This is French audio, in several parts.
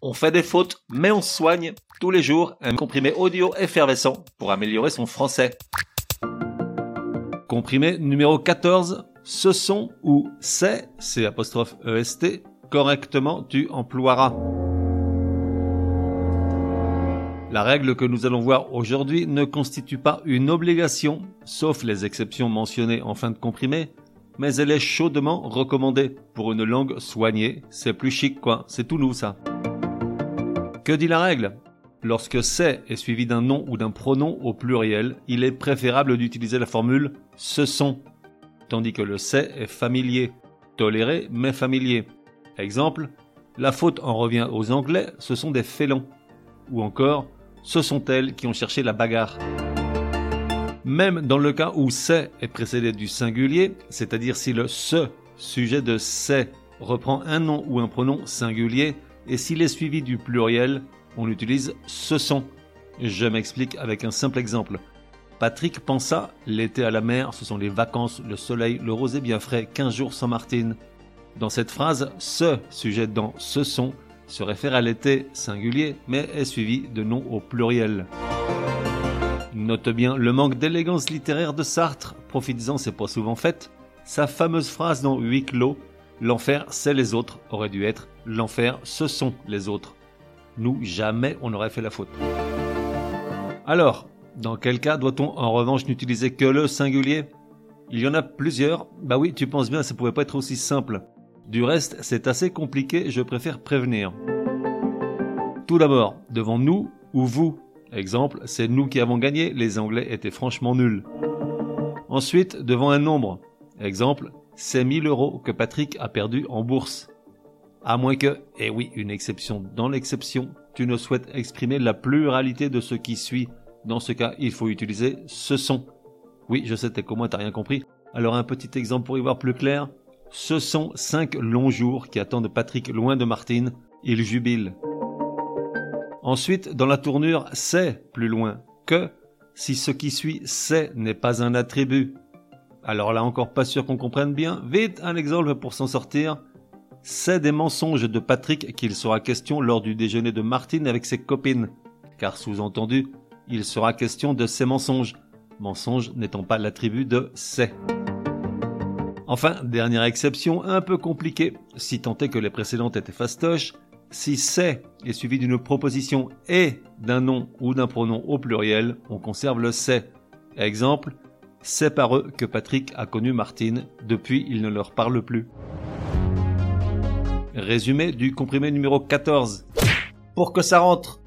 On fait des fautes, mais on soigne tous les jours un comprimé audio effervescent pour améliorer son français. Comprimé numéro 14, ce son ou c'est, c'est apostrophe EST, correctement tu emploieras. La règle que nous allons voir aujourd'hui ne constitue pas une obligation, sauf les exceptions mentionnées en fin de comprimé, mais elle est chaudement recommandée pour une langue soignée. C'est plus chic quoi, c'est tout nous ça. Que dit la règle? Lorsque c'est est suivi d'un nom ou d'un pronom au pluriel, il est préférable d'utiliser la formule ce sont, tandis que le c'est est familier, toléré mais familier. Exemple, la faute en revient aux Anglais, ce sont des félons. Ou encore, ce sont elles qui ont cherché la bagarre. Même dans le cas où c'est est précédé du singulier, c'est-à-dire si le ce sujet de c'est reprend un nom ou un pronom singulier, et s'il est suivi du pluriel, on utilise ce sont. Je m'explique avec un simple exemple. Patrick pensa, l'été à la mer, ce sont les vacances, le soleil, le rosé bien frais, 15 jours sans Martine. Dans cette phrase, ce sujet dans ce sont se réfère à l'été singulier, mais est suivi de nom au pluriel. Note bien le manque d'élégance littéraire de Sartre, profites-en, c'est pas souvent fait. Sa fameuse phrase dans Huit clos L'enfer, c'est les autres, aurait dû être L'enfer, ce sont les autres. Nous, jamais on n'aurait fait la faute. Alors, dans quel cas doit-on en revanche n'utiliser que le singulier? Il y en a plusieurs. Bah oui, tu penses bien, ça pouvait pas être aussi simple. Du reste, c'est assez compliqué, je préfère prévenir. Tout d'abord, devant nous ou vous. Exemple, c'est nous qui avons gagné, les Anglais étaient franchement nuls. Ensuite, devant un nombre. Exemple, c'est 1000 euros que Patrick a perdu en bourse. À moins que, et oui, une exception dans l'exception, tu ne souhaites exprimer la pluralité de ce qui suit. Dans ce cas, il faut utiliser ce sont. Oui, je sais, t'es comme t'as rien compris. Alors un petit exemple pour y voir plus clair. Ce sont cinq longs jours qui attendent Patrick loin de Martine. Il jubile. Ensuite, dans la tournure, c'est plus loin que si ce qui suit c'est n'est pas un attribut. Alors là encore pas sûr qu'on comprenne bien. Vite un exemple pour s'en sortir. C'est des mensonges de Patrick qu'il sera question lors du déjeuner de Martine avec ses copines. Car sous-entendu, il sera question de ces mensonges. Mensonge n'étant pas l'attribut de c'est. Enfin, dernière exception un peu compliquée, si tant est que les précédentes étaient fastoches, si c'est est suivi d'une proposition et d'un nom ou d'un pronom au pluriel, on conserve le c'est. Exemple, c'est par eux que Patrick a connu Martine, depuis il ne leur parle plus. Résumé du comprimé numéro 14. Pour que ça rentre,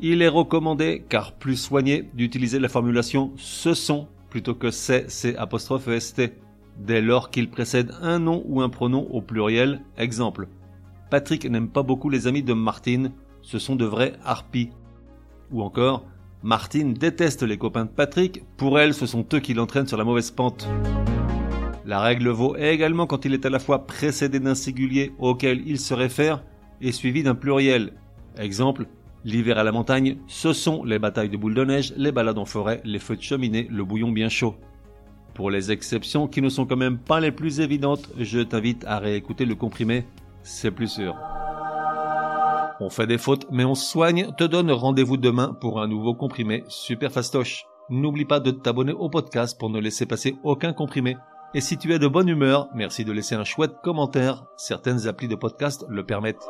il est recommandé, car plus soigné, d'utiliser la formulation ce sont plutôt que c'est, c'est apostrophe est, dès lors qu'il précède un nom ou un pronom au pluriel. Exemple. Patrick n'aime pas beaucoup les amis de Martine, ce sont de vrais harpies. Ou encore, Martine déteste les copains de Patrick, pour elle ce sont eux qui l'entraînent sur la mauvaise pente. La règle vaut également quand il est à la fois précédé d'un singulier auquel il se réfère et suivi d'un pluriel. Exemple, l'hiver à la montagne, ce sont les batailles de boules de neige, les balades en forêt, les feux de cheminée, le bouillon bien chaud. Pour les exceptions qui ne sont quand même pas les plus évidentes, je t'invite à réécouter le comprimé c'est plus sûr. On fait des fautes, mais on soigne, te donne rendez-vous demain pour un nouveau comprimé super fastoche. N'oublie pas de t'abonner au podcast pour ne laisser passer aucun comprimé. Et si tu es de bonne humeur, merci de laisser un chouette commentaire. Certaines applis de podcast le permettent.